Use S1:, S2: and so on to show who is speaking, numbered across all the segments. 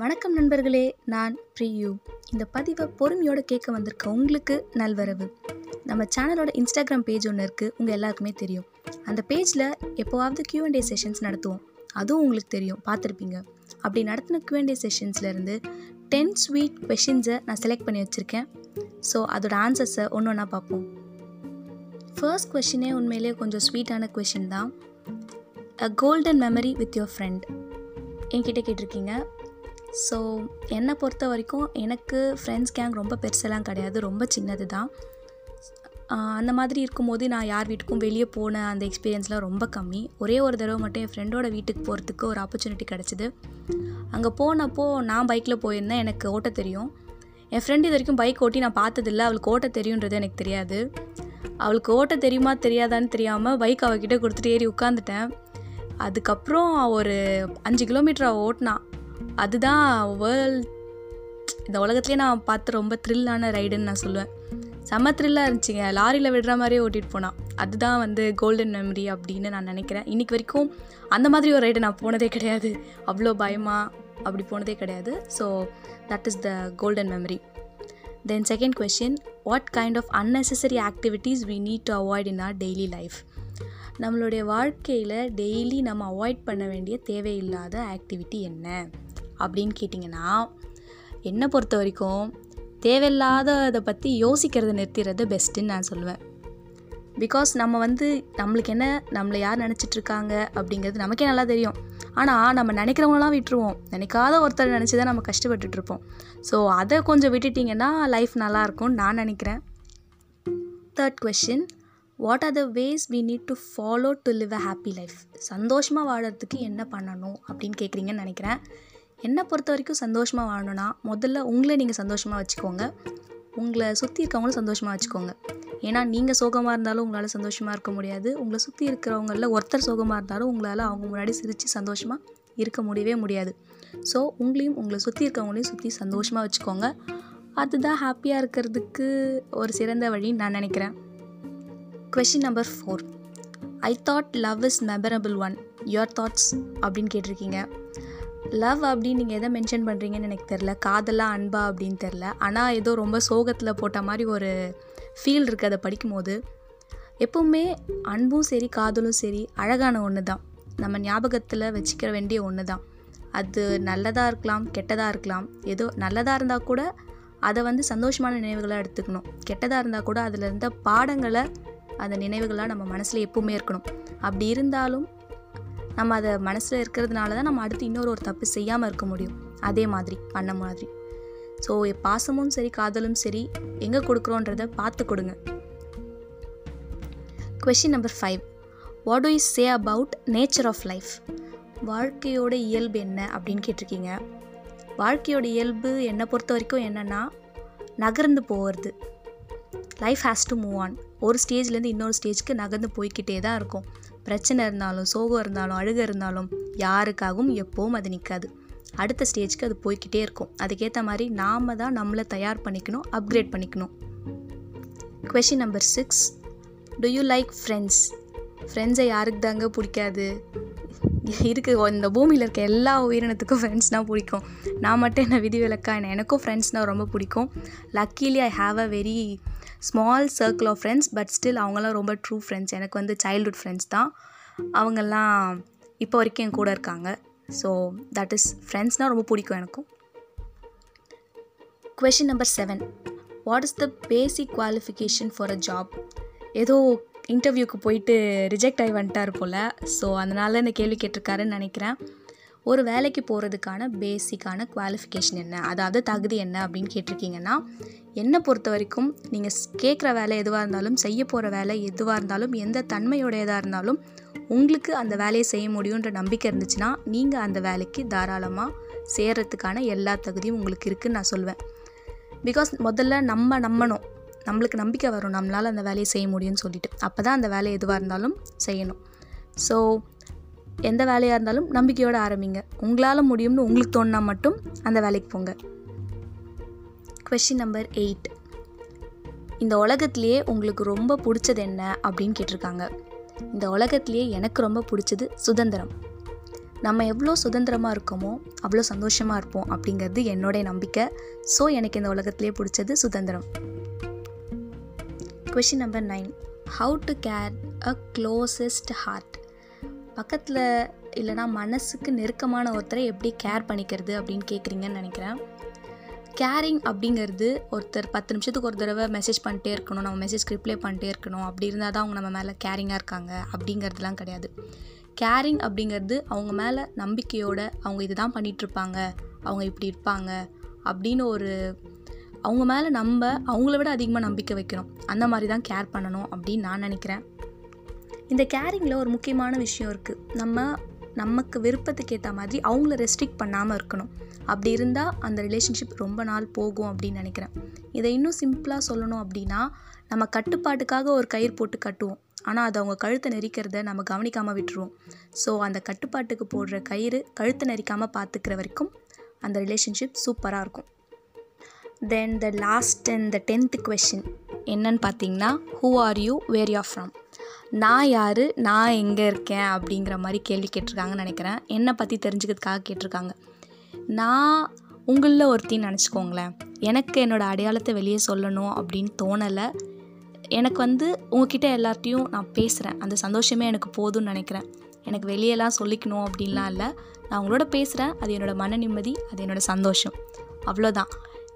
S1: வணக்கம் நண்பர்களே நான் ப்ரியூ. இந்த பதிவை பொறுமையோட கேட்க வந்திருக்க உங்களுக்கு நல்வரவு. நம்ம சேனலோட இன்ஸ்டாகிராம் பேஜ் ஒன்று இருக்குது உங்கள் எல்லாருக்குமே தெரியும். அந்த பேஜில் எப்போவாவது Q&A செஷன்ஸ் நடத்துவோம். அதுவும் உங்களுக்கு தெரியும் பார்த்துருப்பீங்க. அப்படி நடத்தின Q&A செஷன்ஸ்லேருந்து டென் ஸ்வீட் கொஷின்ஸை நான் செலக்ட் பண்ணி வச்சுருக்கேன். ஸோ அதோட ஆன்சர்ஸை ஒன்று ஒன்றா பார்ப்போம். ஃபர்ஸ்ட் கொஷினே உண்மையிலேயே கொஞ்சம் ஸ்வீட்டான கொஷின் தான். A golden memory with your friend என்கிட்ட கேட்டிருக்கீங்க ஸோ என்னை பொறுத்த வரைக்கும் எனக்கு ஃப்ரெண்ட்ஸ் கேங் ரொம்ப பெருசெல்லாம் கிடையாது. ரொம்ப சின்னது தான் அந்த மாதிரி இருக்கும்போது நான் யார் வீட்டுக்கும் வெளியே போன அந்த எக்ஸ்பீரியன்ஸ்லாம் ரொம்ப கம்மி. ஒரே ஒரு தடவை மட்டும் என் ஃப்ரெண்டோட வீட்டுக்கு போகிறதுக்கு ஒரு ஆப்பர்ச்சுனிட்டி கிடச்சிது. அங்கே போனப்போ நான் பைக்கில் போயிருந்தேன். எனக்கு ஓட்ட தெரியும். என் ஃப்ரெண்டு இது வரைக்கும் பைக் ஓட்டி நான் பார்த்ததில்ல. அவளுக்கு ஓட்ட தெரியுன்றது எனக்கு தெரியாது. அவளுக்கு ஓட்ட தெரியுமா தெரியாதான்னு தெரியாமல் பைக் அவகிட்ட கொடுத்துட்டு ஏறி உட்காந்துட்டேன் அதுக்கப்புறம் ஒரு அஞ்சு கிலோமீட்டர் அவள் ஓட்டினா. அதுதான் வேர்ல்ட் இந்த உலகத்துலேயே நான் பார்த்த ரொம்ப த்ரில்லான ரைடுன்னு நான் சொல்லுவேன். செம்ம த்ரில்லாக இருந்துச்சுங்க. லாரியில் விடுற மாதிரியே ஓட்டிகிட்டு போனான். அதுதான் வந்து கோல்டன் மெமரி அப்படின்னு நான் நினைக்கிறேன். இன்னைக்கு வரைக்கும் அந்த மாதிரி ஒரு ரைடு நான் போனதே கிடையாது. அவ்வளோ பயமாக அப்படி போனதே கிடையாது. So that is the golden memory then second question what kind of unnecessary activities we need to avoid in our daily life நம்மளுடைய வாழ்க்கையில் டெய்லி நம்ம அவாய்ட் பண்ண வேண்டிய தேவையில்லாத ஆக்டிவிட்டி என்ன? அப்படின்னு கேட்டிங்கன்னா என்னை பொறுத்த வரைக்கும் தேவையில்லாத இதை பற்றி யோசிக்கிறத நிறுத்திடுறது பெஸ்ட்டுன்னு நான் சொல்லுவேன். பிகாஸ் நம்ம வந்து நம்மளுக்கு என்ன நம்மளை யார் நினச்சிட்ருக்காங்க அப்படிங்கிறது நமக்கே நல்லா தெரியும். ஆனால் நம்ம நினைக்கிறவங்களாம் விட்டுருவோம். நினைக்காத ஒருத்தர் நினச்சி தான் நம்ம கஷ்டப்பட்டுட்டு இருப்போம் ஸோ அதை கொஞ்சம் விட்டுட்டிங்கன்னா லைஃப் நல்லாயிருக்கும்னு நான் நினைக்கிறேன். Third question what are the ways we need to follow to live a happy life சந்தோஷமாக வாழறதுக்கு என்ன பண்ணணும் அப்படின்னு கேட்குறீங்கன்னு நினைக்கிறேன். என்னை பொறுத்த வரைக்கும் சந்தோஷமாக வாழணும்னா முதல்ல உங்களை நீங்கள் சந்தோஷமாக வச்சுக்கோங்க. உங்களை சுற்றி இருக்கவங்களும் சந்தோஷமாக வச்சுக்கோங்க. ஏன்னா நீங்கள் சோகமாக இருந்தாலும் உங்களால் சந்தோஷமாக இருக்க முடியாது. உங்களை சுற்றி இருக்கிறவங்களில் ஒருத்தர் சோகமாக இருந்தாலும் உங்களால் அவங்க முன்னாடி சிரித்து சந்தோஷமாக இருக்க முடியவே முடியாது. ஸோ உங்களையும் உங்களை சுற்றி இருக்கவங்களையும் சுற்றி சந்தோஷமாக வச்சுக்கோங்க. அதுதான் ஹாப்பியாக இருக்கிறதுக்கு ஒரு சிறந்த வழின்னு நான் நினைக்கிறேன். Question number four I thought love is memorable one your thoughts அப்படின்னு கேட்டிருக்கீங்க. லவ் அப்படின்னு நீங்கள் எதை மென்ஷன் பண்ணுறீங்கன்னு எனக்கு தெரில காதலா அன்பா அப்படின்னு தெரில ஆனால் ஏதோ ரொம்ப சோகத்தில் போட்ட மாதிரி ஒரு ஃபீல் இருக்குது அதை படிக்கும்போது. எப்பவுமே அன்பும் சரி காதலும் சரி அழகான ஒன்று தான் நம்ம ஞாபகத்தில் வச்சுக்க வேண்டிய ஒன்று தான் அது நல்லதாக இருக்கலாம் கெட்டதாக இருக்கலாம். ஏதோ நல்லதாக இருந்தால் கூட அதை வந்து சந்தோஷமான நினைவுகளாக எடுத்துக்கணும். கெட்டதாக இருந்தால் கூட அதில் இருந்த பாடங்களை அந்த நினைவுகளாக நம்ம மனசில் எப்பவுமே இருக்கணும். அப்படி இருந்தாலும் நம்ம அதை மனசில் இருக்கிறதுனால தான் நம்ம அடுத்து இன்னொரு ஒரு தப்பு செய்யாமல் இருக்க முடியும். அதே மாதிரி பண்ண மாதிரி. ஸோ பாசமும் சரி காதலும் சரி எங்கே கொடுக்குறோன்றத பார்த்து கொடுங்க. Question number five what do you say about nature of life வாழ்க்கையோட இயல்பு என்ன அப்படின்னு கேட்டிருக்கீங்க. வாழ்க்கையோட இயல்பு என்னை பொறுத்த வரைக்கும் என்னென்னா நகர்ந்து போகிறது life has to move on ஒரு ஸ்டேஜ்லேருந்து இன்னொரு ஸ்டேஜ்க்கு நகர்ந்து போய்க்கிட்டே தான் இருக்கும். பிரச்சனை இருந்தாலும் சோகம் இருந்தாலும் அழுக இருந்தாலும் யாருக்காகவும் எப்போவும் அது நிற்காது அடுத்த ஸ்டேஜ்க்கு அது போய்க்கிட்டே இருக்கும். அதுக்கேற்ற மாதிரி நாம் தான் நம்மளை தயார் பண்ணிக்கணும் அப்கிரேட் பண்ணிக்கணும். Question number six do you like friends ஃப்ரெண்ட்ஸை யாருக்கு தாங்க பிடிக்காது? இருக்கு. இந்த பூமியில் இருக்க எல்லா உயிரினத்துக்கும் ஃப்ரெண்ட்ஸ்னால் பிடிக்கும். நான் மட்டும் என்ன விதி விலக்கா? என்ன எனக்கும் ஃப்ரெண்ட்ஸ்னால் ரொம்ப பிடிக்கும். Luckily I have a very small circle of friends but still அவங்களாம் ரொம்ப ட்ரூ ஃப்ரெண்ட்ஸ் எனக்கு வந்து சைல்ட்ஹுட் ஃப்ரெண்ட்ஸ் தான். அவங்கெல்லாம் இப்போ வரைக்கும் என் கூட இருக்காங்க. ஸோ தட் இஸ் ஃப்ரெண்ட்ஸ்னால் ரொம்ப பிடிக்கும் எனக்கும். Question number seven what is the basic qualification for a job ஏதோ இன்டர்வியூக்கு போயிட்டு ரிஜெக்ட் ஆகி வந்துட்டார் போல். ஸோ அதனால் இந்த கேள்வி கேட்டிருக்காருன்னு நினைக்கிறேன். ஒரு வேலைக்கு போகிறதுக்கான பேசிக்கான குவாலிஃபிகேஷன் என்ன? அதாவது தகுதி என்ன அப்படின்னு கேட்டிருக்கீங்கன்னா என்னை பொறுத்த வரைக்கும் நீங்கள் கேட்குற வேலை எதுவாக இருந்தாலும் செய்ய போகிற வேலை எதுவாக இருந்தாலும் எந்த தன்மையுடையதாக இருந்தாலும் உங்களுக்கு அந்த வேலையை செய்ய முடியுன்ற நம்பிக்கை இருந்துச்சுன்னா நீங்கள் அந்த வேலைக்கு தாராளமாக சேர்கிறதுக்கான எல்லா தகுதியும் உங்களுக்கு இருக்குதுன்னு நான் சொல்வேன். பிகாஸ் முதல்ல நம்ம நம்பணும். நம்மளுக்கு நம்பிக்கை வரும். நம்மளால் அந்த வேலையை செய்ய முடியும்னு சொல்லிட்டு. அப்போ தான் அந்த வேலை எதுவாக இருந்தாலும் செய்யணும். ஸோ எந்த வேலையாக இருந்தாலும் நம்பிக்கையோடு ஆரம்பிங்க. உங்களால் முடியும்னு உங்களுக்கு தோணுனா மட்டும் அந்த வேலைக்கு போங்க. கொஷின் நம்பர் எயிட் இந்த உலகத்துலேயே உங்களுக்கு ரொம்ப பிடிச்சது என்ன அப்படின்னு கேட்டிருக்காங்க. இந்த உலகத்துலேயே எனக்கு ரொம்ப பிடிச்சது சுதந்திரம். நம்ம எவ்வளோ சுதந்திரமாக இருக்கோமோ அவ்வளோ சந்தோஷமாக இருப்போம் அப்படிங்கிறது என்னுடைய நம்பிக்கை. ஸோ எனக்கு இந்த உலகத்துலேயே பிடிச்சது சுதந்திரம். Question number nine how to care a closest heart பக்கத்தில் இல்லைனா மனசுக்கு நெருக்கமான ஒருத்தரை எப்படி கேர் பண்ணிக்கிறது அப்படின்னு கேட்குறீங்கன்னு நினைக்கிறேன். கேரிங் அப்படிங்கிறது ஒருத்தர் பத்து நிமிஷத்துக்கு ஒரு தடவை மெசேஜ் பண்ணிட்டே இருக்கணும். நம்ம மெசேஜ் ரிப்ளை பண்ணிட்டே இருக்கணும். அப்படி இருந்தால் தான் அவங்க நம்ம மேலே கேரிங்காக இருக்காங்க அப்படிங்கிறதுலாம் கிடையாது. கேரிங் அப்படிங்கிறது அவங்க மேலே நம்பிக்கையோட அவங்க இதுதான் பண்ணிகிட்ருப்பாங்க அவங்க இப்படி இருப்பாங்க அப்படின்னு ஒரு அவங்க மேலே நம்ம அவங்கள விட அதிகமாக நம்பிக்கை வைக்கணும். அந்த மாதிரி தான் கேர் பண்ணணும் அப்படின்னு நான் நினைக்கிறேன். இந்த கேரிங்கில் ஒரு முக்கியமான விஷயம் இருக்குது நம்ம நமக்கு விருப்பத்துக்கு ஏற்ற மாதிரி அவங்கள ரெஸ்ட்ரிக்ட் பண்ணாமல் இருக்கணும். அப்படி இருந்தால் அந்த ரிலேஷன்ஷிப் ரொம்ப நாள் போகும் அப்படின்னு நினைக்கிறேன். இதை இன்னும் சிம்பிளாக சொல்லணும் அப்படின்னா நம்ம கட்டுப்பாட்டுக்காக ஒரு கயிறு போட்டு கட்டுவோம். ஆனால் அது அவங்க கழுத்தை நெரிக்கிறத நம்ம கவனிக்காமல் விட்டுருவோம். ஸோ அந்த கட்டுப்பாட்டுக்கு போடுற கயிறு கழுத்தை நெரிக்காமல் பார்த்துக்கிற வரைக்கும் அந்த ரிலேஷன்ஷிப் சூப்பராக இருக்கும். Then the last and the tenth question என்னன்னு பார்த்தீங்கன்னா who are you where you from நான் யார் நான் எங்கே இருக்கேன் அப்படிங்கிற மாதிரி கேள்வி கேட்டிருக்காங்கன்னு நினைக்கிறேன். என்னை பற்றி தெரிஞ்சுக்கிறதுக்காக கேட்டிருக்காங்க. நான் உங்களில் ஒருத்தின்னு நினச்சிக்கோங்களேன். எனக்கு என்னோடய அடையாளத்தை வெளியே சொல்லணும் அப்படின்னு தோணலை. எனக்கு வந்து உங்ககிட்ட எல்லார்ட்டையும் நான் பேசுகிறேன் அந்த சந்தோஷமே எனக்கு போதும்னு நினைக்கிறேன். எனக்கு வெளியெல்லாம் சொல்லிக்கணும் அப்படின்லாம் இல்லை. நான் உங்களோட பேசுகிறேன் அது என்னோடய மன நிம்மதி அது என்னோடய சந்தோஷம். அவ்வளோதான்.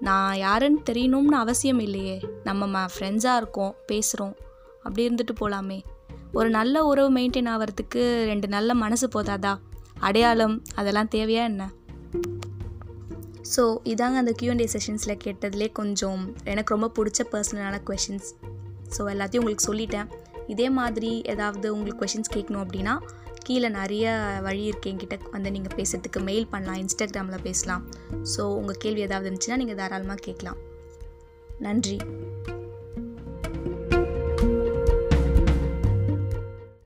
S1: நான் யாருன்னு தெரியணும்னு அவசியம் இல்லையே. நம்ம ம ஃப்ரெண்ட்ஸாக இருக்கோம் பேசுகிறோம் அப்படி இருந்துட்டு போகலாமே ஒரு நல்ல உறவு மெயின்டைன் ஆகிறதுக்கு ரெண்டு நல்ல மனசு போதாதா? அடையாளம் அதெல்லாம் தேவையா என்ன? ஸோ இதாங்க அந்த கியூஎன்டே செஷன்ஸில் கேட்டதுலே கொஞ்சம் எனக்கு ரொம்ப பிடிச்ச பர்சனலான கொஷின்ஸ் ஸோ எல்லாத்தையும் உங்களுக்கு சொல்லிட்டேன். இதே மாதிரி ஏதாவது உங்களுக்கு கொஷின்ஸ் கேட்கணும் அப்படின்னா கீழே நிறைய வழி இருக்கு என்கிட்ட. வந்து நீங்கள் பேசுகிறதுக்கு மெயில் பண்ணலாம் இன்ஸ்டாகிராமில் பேசலாம். ஸோ உங்கள் கேள்வி ஏதாவது இருந்துச்சுன்னா நீங்கள் தாராளமாக கேட்கலாம். நன்றி.